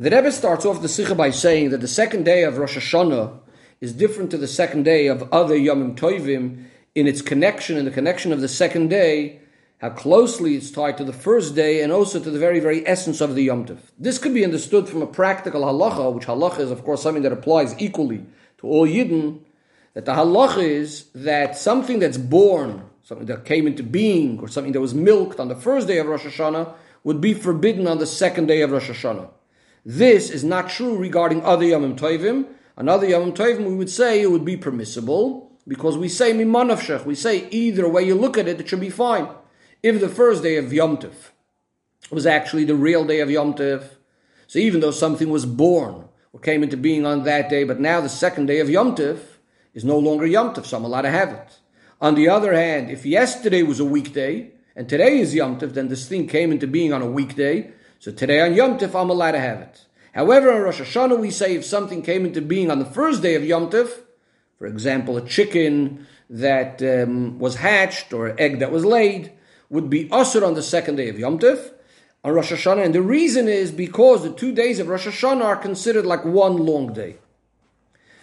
The Rebbe starts off the Sikha by saying that the second day of Rosh Hashanah is different to the second day of other Yomim Tovim in its connection, in the connection of the second day, how closely it's tied to the first day and also to the very, very essence of the Yom Tov. This could be understood from a practical halacha, which halacha is, of course, something that applies equally to all Yidden, that the halacha is that something that's born, something that came into being, or something that was milked on the first day of Rosh Hashanah, would be forbidden on the second day of Rosh Hashanah. This is not true regarding other Yomim Tovim. Another Yomim Tovim, we would say it would be permissible, because we say Mimanavshech, we say either way you look at it, it should be fine. If the first day of Yom Tov was actually the real day of Yom Tov, so even though something was born or came into being on that day, but now the second day of Yom Tov is no longer Yom Tov, so I'm allowed to have it. On the other hand, if yesterday was a weekday and today is Yom Tov, then this thing came into being on a weekday, so today on Yom Tov I'm allowed to have it. However, on Rosh Hashanah we say if something came into being on the first day of Yom Tov, for example, a chicken that um, was hatched or an egg that was laid, would be usher on the second day of Yom Tov, on Rosh Hashanah, and the reason is because the two days of Rosh Hashanah are considered like one long day.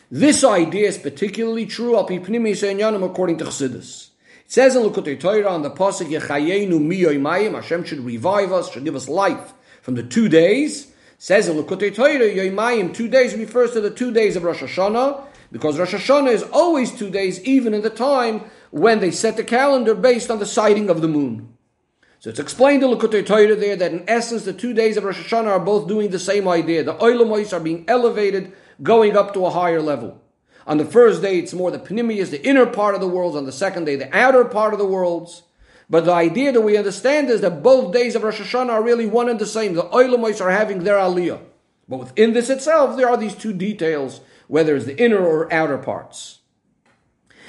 This idea is particularly true al according to Chassidus. It says in Likutei Torah on the pasuk Yechayenu miyoymayim Hashem should revive us, should give us life from the two days. Says in Likutei Torah Yoymayim two days refers to the two days of Rosh Hashanah because Rosh Hashanah is always two days, even in the time when they set the calendar based on the sighting of the moon. So it's explained in Likutei Torah there that in essence the two days of Rosh Hashanah are both doing the same idea. The Oilamois are being elevated, going up to a higher level. On the first day, it's more the Pnimius, the inner part of the worlds. On the second day, the outer part of the worlds. But the idea that we understand is that both days of Rosh Hashanah are really one and the same. The Oilamois are having their Aliyah. But within this itself, there are these two details, whether it's the inner or outer parts.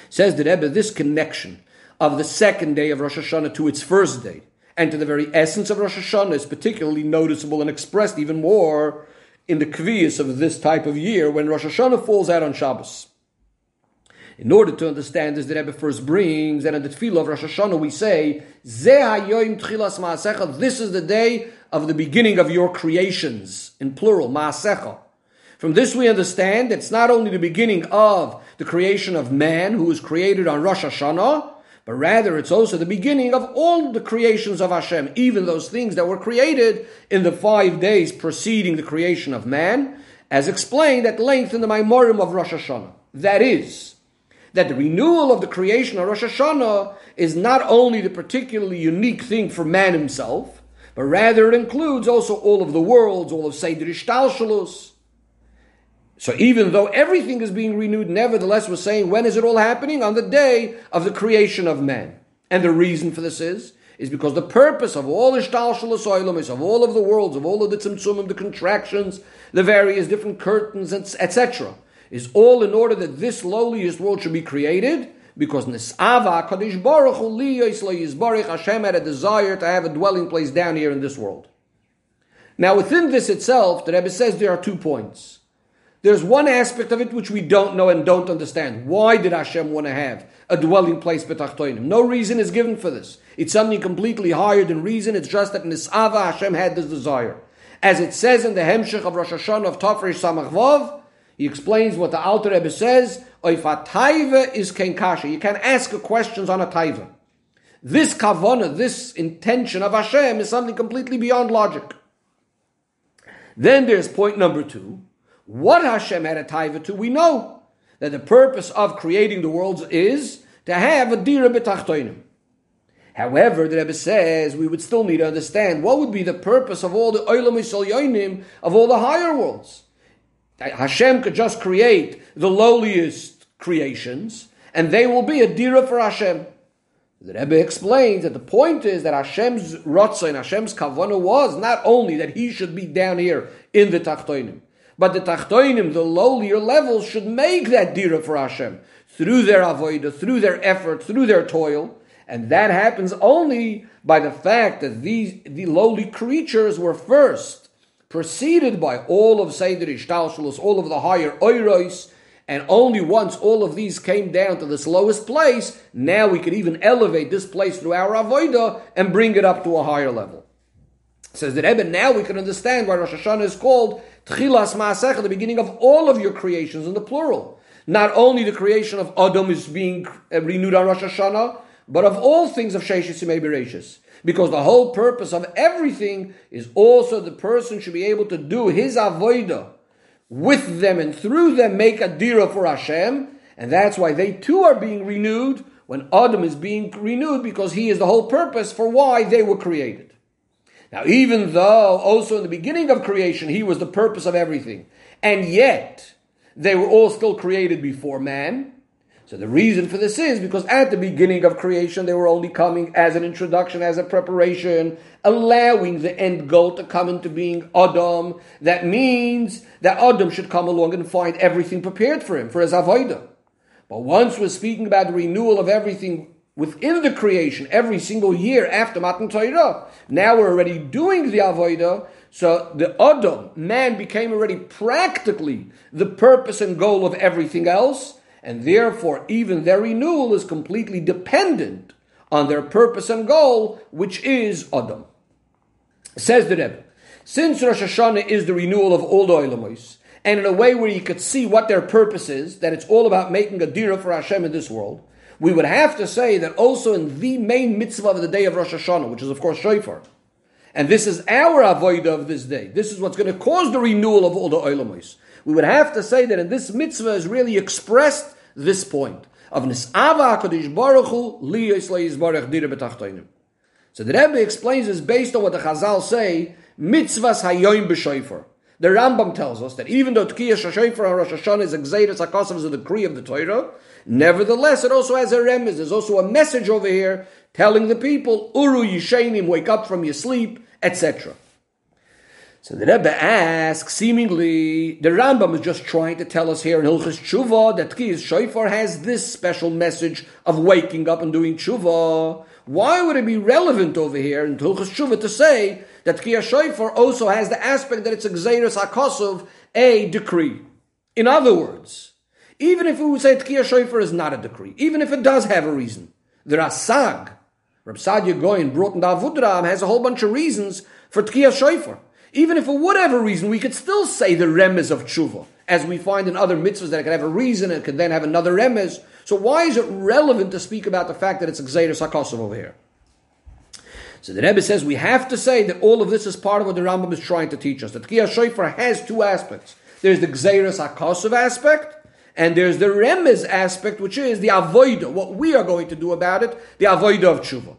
Says the Rebbe, this connection of the second day of Rosh Hashanah to its first day and to the very essence of Rosh Hashanah is particularly noticeable and expressed even more in the kviyas of this type of year when Rosh Hashanah falls out on Shabbos. In order to understand this, the Rebbe first brings that in the tefillah of Rosh Hashanah we say, This is the day of the beginning of your creations, in plural, Ma'asecha. From this we understand that it's not only the beginning of the creation of man who was created on Rosh Hashanah, but rather it's also the beginning of all the creations of Hashem, even those things that were created in the five days preceding the creation of man, as explained at length in the Maimorim of Rosh Hashanah. That is, that the renewal of the creation of Rosh Hashanah is not only the particularly unique thing for man himself, but rather it includes also all of the worlds, all of Seder Ishtalshalus, so even though everything is being renewed, nevertheless we're saying when is it all happening? On the day of the creation of man. And the reason for this is, is because the purpose of all Ishtal is of all of the worlds, of all of the tzimtzumim, the contractions, the various different curtains, etc., is all in order that this lowliest world should be created, because Nisava Kadosh Baruch Hu Hashem had a desire to have a dwelling place down here in this world. Now within this itself, the Rebbe says there are two points. There's one aspect of it which we don't know and don't understand. Why did Hashem want to have a dwelling place betachtoinim? No reason is given for this. It's something completely higher than reason. It's just that Nisava Hashem had this desire. As it says in the Hemshech of Rosh Hashanah of Tafresh Samach he explains what the Alter Rebbe says, if a taiva is kenkasha, you can ask questions on a taiva. This kavana, this intention of Hashem is something completely beyond logic. Then there's point number two, what Hashem had a taiva to, we know that the purpose of creating the worlds is to have a dira betachtoinim. However, the Rebbe says we would still need to understand what would be the purpose of all the oilam of all the higher worlds. Hashem could just create the lowliest creations, and they will be a dira for Hashem. The Rebbe explains that the point is that Hashem's rotzah and Hashem's kavanah was not only that he should be down here in the tachtoinim, but the tachtoinim, the lowlier levels, should make that dira for Hashem through their avodah, through their effort, through their toil. And that happens only by the fact that these the lowly creatures were first preceded by all of Seder Ishtalshalos, all of the higher oiros, and only once all of these came down to this lowest place, now we could even elevate this place through our avodah and bring it up to a higher level. Says the Rebbe, now we can understand why Rosh Hashanah is called Tchilas Ma'asecha, the beginning of all of your creations in the plural. Not only the creation of Adam is being renewed on Rosh Hashanah, but of all things of Sheishis may be Bereshis. Because the whole purpose of everything is also the person should be able to do his avodah with them and through them make a dira for Hashem, and that's why they too are being renewed when Adam is being renewed because he is the whole purpose for why they were created. Now, even though also in the beginning of creation he was the purpose of everything, and yet they were all still created before man, so the reason for this is because at the beginning of creation, they were only coming as an introduction, as a preparation, allowing the end goal to come into being Adam. That means that Adam should come along and find everything prepared for him, for his avodah. But once we're speaking about the renewal of everything within the creation every single year after Matan Torah, now we're already doing the avodah. So the Adam, man, became already practically the purpose and goal of everything else and therefore even their renewal is completely dependent on their purpose and goal, which is Adam. Says the Rebbe, since Rosh Hashanah is the renewal of all the Olamos, and in a way where you could see what their purpose is, that it's all about making a dira for Hashem in this world, we would have to say that also in the main mitzvah of the day of Rosh Hashanah, which is of course Shofar, and this is our avodah of this day. This is what's going to cause the renewal of all the Olamos we would have to say that in this mitzvah is really expressed this point of Nis'ava HaKadosh Baruch Hu Li Liyos Le'yizbarech Dira B'tachtoinim. So the Rebbe explains this based on what the Chazal say, mitzvahs hayoim b'shoifer. The Rambam tells us that even though Tkiyah Shashayfer on Rosh Hashanah is Gzeiras HaKosav is a decree of the Torah, nevertheless it also has a remez. There's also a message over here telling the people, Uru Yishainim, wake up from your sleep, etc. So the Rebbe asks, seemingly, the Rambam is just trying to tell us here in Hilchas Tshuva that Tkiyas Shofar has this special message of waking up and doing Tshuva. Why would it be relevant over here in Hilchas Tshuva to say that Tkiyas Shofar also has the aspect that it's a Gzeiras HaKosov, a decree? In other words, even if we would say Tkiyas Shofar is not a decree, even if it does have a reason, the Rasag, Rab Sadia Goyen brought in has a whole bunch of reasons for Tkiyas Shofar. Even if for whatever reason, we could still say the remez of tshuva, as we find in other mitzvahs that it could have a reason and it could then have another remez. So why is it relevant to speak about the fact that it's a hakosov over here? So the Rebbe says we have to say that all of this is part of what the Rambam is trying to teach us. That Tkiyah Shofar has two aspects. There's the gzeiras hakosov aspect, and there's the remez aspect, which is the avoida, what we are going to do about it, the avoida of tshuva.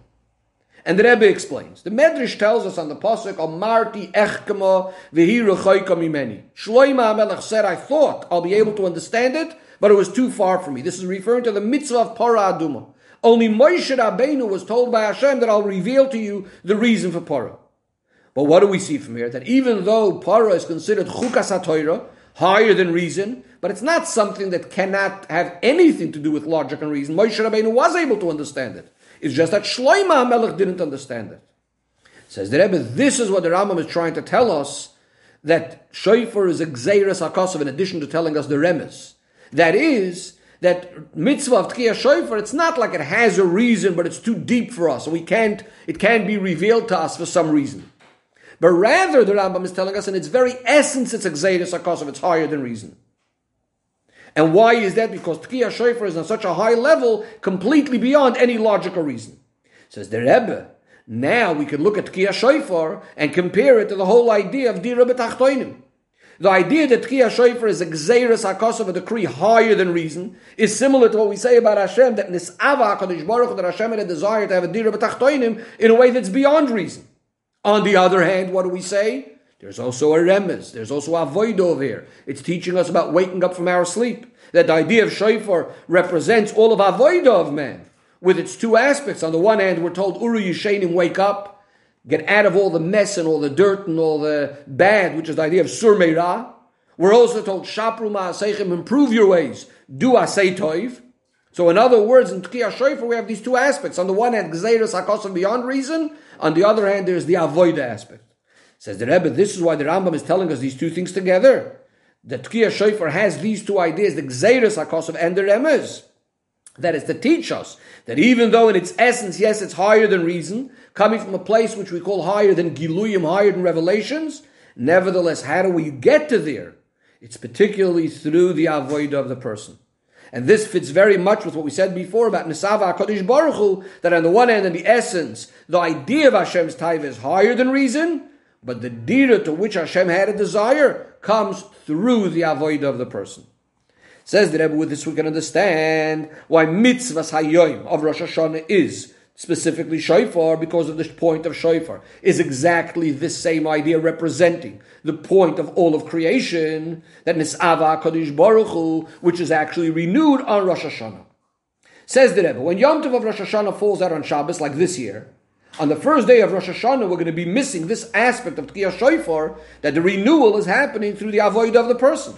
And the Rebbe explains. The Medrash tells us on the pasuk, "Amarti echkema v'hiruchoika mimeni." Shloima Hamelech said, "I thought I'll be able to understand it, but it was too far for me." This is referring to the mitzvah of Parah Aduma. Only Moshe Rabbeinu was told by Hashem that I'll reveal to you the reason for Parah. But what do we see from here? That even though Parah is considered chukas HaTorah, higher than reason, but it's not something that cannot have anything to do with logic and reason. Moshe Rabbeinu was able to understand it. It's just that Shloima HaMelech didn't understand it. Says the Rebbe, this is what the Rambam is trying to tell us, that Shofar is a Gzeiras HaKosov in addition to telling us the Remes. That is, that mitzvah of Tkiyah Shofar, it's not like it has a reason, but it's too deep for us, so we can't, it can't be revealed to us for some reason. But rather, the Rambam is telling us, in its very essence, it's a Gzeiras HaKosov, it's higher than reason. And why is that? Because Tkiyah Shofar is on such a high level, completely beyond any logical reason. Says the Rebbe. Now we can look at Tkiyah Shofar and compare it to the whole idea of Dira B'tachtoinim. The idea that Tkiyah Shofar is a Gzeiras HaKosov a decree higher than reason is similar to what we say about Hashem, that Nis'ava HaKadosh Baruch that Hashem had a desire to have a Dira B'tachtoinim in a way that's beyond reason. On the other hand, what do we say? There's also a remez. There's also a void over here. It's teaching us about waking up from our sleep. That the idea of shofar represents all of avoida of man, with its two aspects. On the one hand, we're told uru yishenim, wake up, get out of all the mess and all the dirt and all the bad, which is the idea of sur meira. We're also told shapru ma'asechem, improve your ways, do asay toiv. So in other words, in Tkiyah Shofar, we have these two aspects. On the one hand, Gzeiras HaKosav beyond reason. On the other hand, there's the avoida aspect. Says the Rebbe, this is why the Rambam is telling us these two things together. The Tkiyah Shofar has these two ideas, the Gzeiras HaKosov and the Remez. That is to teach us that even though in its essence, yes, it's higher than reason, coming from a place which we call higher than Giluyim, higher than revelations, nevertheless, how do we get to there? It's particularly through the avoida of the person. And this fits very much with what we said before about Nisava HaKadosh Baruch Hu, that on the one hand, in the essence, the idea of Hashem's taiva is higher than reason, but the dira to which Hashem had a desire comes through the avoida of the person. Says the Rebbe, with this we can understand why mitzvahs hayoim of Rosh Hashanah is specifically shofar because of the point of shofar is exactly this same idea representing the point of all of creation that nisava kadosh baruch Hu, which is actually renewed on Rosh Hashanah. Says the Rebbe, when Yom Tov of Rosh Hashanah falls out on Shabbos like this year, on the first day of Rosh Hashanah, we're going to be missing this aspect of Tkiyah Shofar, that the renewal is happening through the avoida of the person.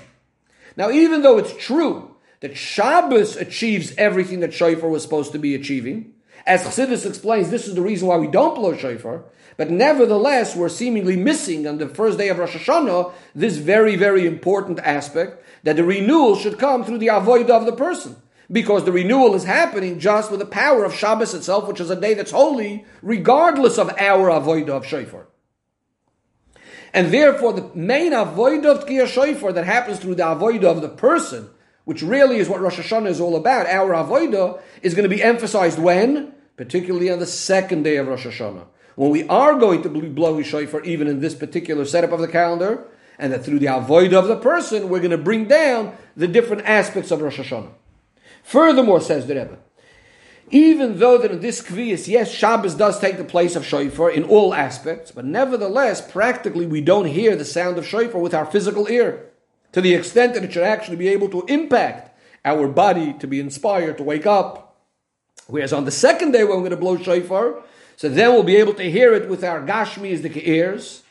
Now, even though it's true that Shabbos achieves everything that Shofar was supposed to be achieving, as Chassidus explains, this is the reason why we don't blow shofar. But nevertheless, we're seemingly missing on the first day of Rosh Hashanah this very, very important aspect that the renewal should come through the avoida of the person. Because the renewal is happening just with the power of Shabbos itself, which is a day that's holy, regardless of our avoida of shofar. And therefore, the main avoida of Tkiyah shofar that happens through the avoida of the person which really is what Rosh Hashanah is all about, our avodah, is going to be emphasized when? Particularly on the second day of Rosh Hashanah. When we are going to be blowing shofar, even in this particular setup of the calendar, and that through the avodah of the person, we're going to bring down the different aspects of Rosh Hashanah. Furthermore, says the Rebbe, even though that in this kvias, yes, Shabbos does take the place of shofar in all aspects, but nevertheless, practically we don't hear the sound of shofar with our physical ear to the extent that it should actually be able to impact our body to be inspired to wake up. Whereas on the second day when we're going to blow shofar, so then we'll be able to hear it with our gashmis, the ears,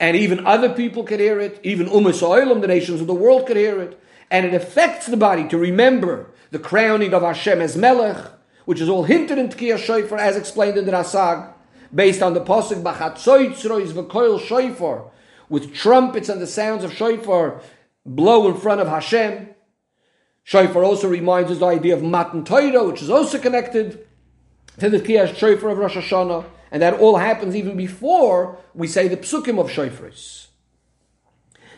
and even other people can hear it, even umas oilum the nations of the world can hear it, and it affects the body to remember the crowning of Hashem as Melech, which is all hinted in Tkiyah Shofar as explained in the Rasag, based on the Pasuk Bachatzoitzrois V'koil Shofar, with trumpets and the sounds of Shofar blow in front of Hashem. Shofar also reminds us the idea of Matan Torah, which is also connected to the Kiyah Shofar of Rosh Hashanah, and that all happens even before we say the Psukim of Shofars.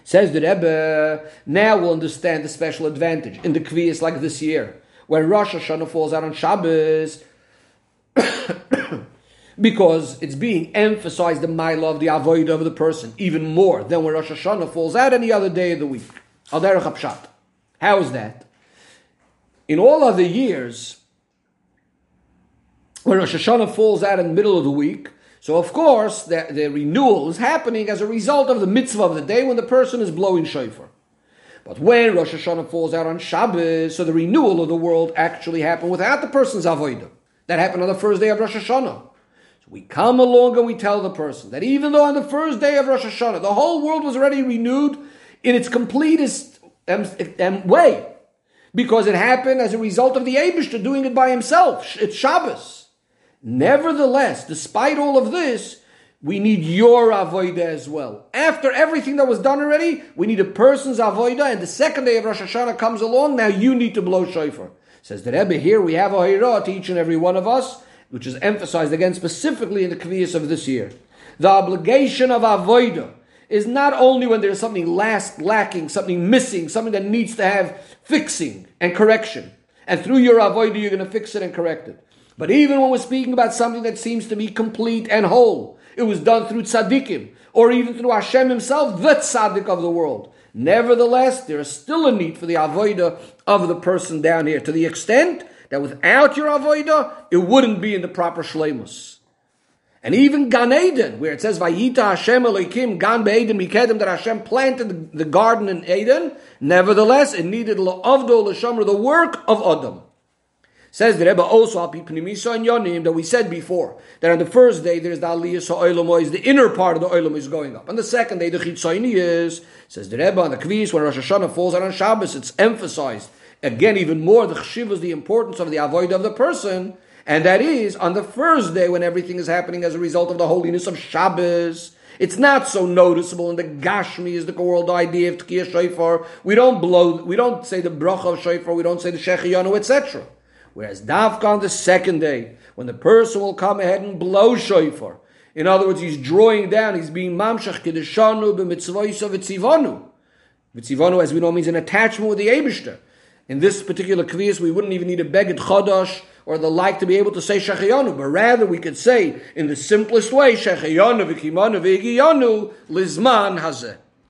Says the Rebbe, now we'll understand the special advantage in the Kviyas like this year, where Rosh Hashanah falls out on Shabbos, because it's being emphasized the mile of the avoida of the person even more than when Rosh Hashanah falls out any other day of the week. How is that? In all other years, when Rosh Hashanah falls out in the middle of the week, so of course the, the renewal is happening as a result of the mitzvah of the day when the person is blowing shofar. But when Rosh Hashanah falls out on Shabbos, so the renewal of the world actually happened without the person's avodah. That happened on the first day of Rosh Hashanah. So We come along and we tell the person that even though on the first day of Rosh Hashanah, the whole world was already renewed in its completest um, um, way, because it happened as a result of the Abishter doing it by himself. It's Shabbos. Nevertheless, despite all of this, we need your avoida as well. After everything that was done already, we need a person's avoida, and the second day of Rosh Hashanah comes along, now you need to blow shofar. Says the Rebbe, here we have a hira to each and every one of us, which is emphasized again specifically in the Kviyas of this year. The obligation of avoida is not only when there's something last lacking, something missing, something that needs to have fixing and correction. And through your avoida, you're going to fix it and correct it. But even when we're speaking about something that seems to be complete and whole, it was done through tzaddikim, or even through Hashem himself, the tzaddik of the world. Nevertheless, there is still a need for the avoida of the person down here, to the extent that without your avodah, it wouldn't be in the proper shlemus. And even Gan Eden, where it says Vayita Hashem Elokim Gan Be'eden Mikedem, that Hashem planted the garden in Eden, nevertheless, it needed La'avdo L'shamra, the work of Adam. Says the Rebbe also Al Pipnimisa and Yonim that we said before that on the first day there's the Aliyah so Ha'olam is the inner part of the Olam is going up. On the second day the Chitzayni is says the Rebbe on the Kvis when Rosh Hashanah falls out on Shabbos it's emphasized again, even more, the chshiv is the importance of the avoida of the person, and that is on the first day when everything is happening as a result of the holiness of Shabbos. It's not so noticeable in the Gashmi is the world idea of Tkiyah Shofar. We don't blow, we don't say the bracha of Shofar, we don't say the Shechiyanu, etc. Whereas Davka on the second day, when the person will come ahead and blow shofar, in other words, he's drawing down, he's being mamshach kedeshanu b'mitzvois of etzivonu. Mitzivonu, as we know, means an attachment with the Abishter. In this particular kvias, we wouldn't even need a beged chodosh or the like to be able to say shechayanu, but rather we could say in the simplest way, shechayanu v'kimanu v'higiyanu lizman hazeh.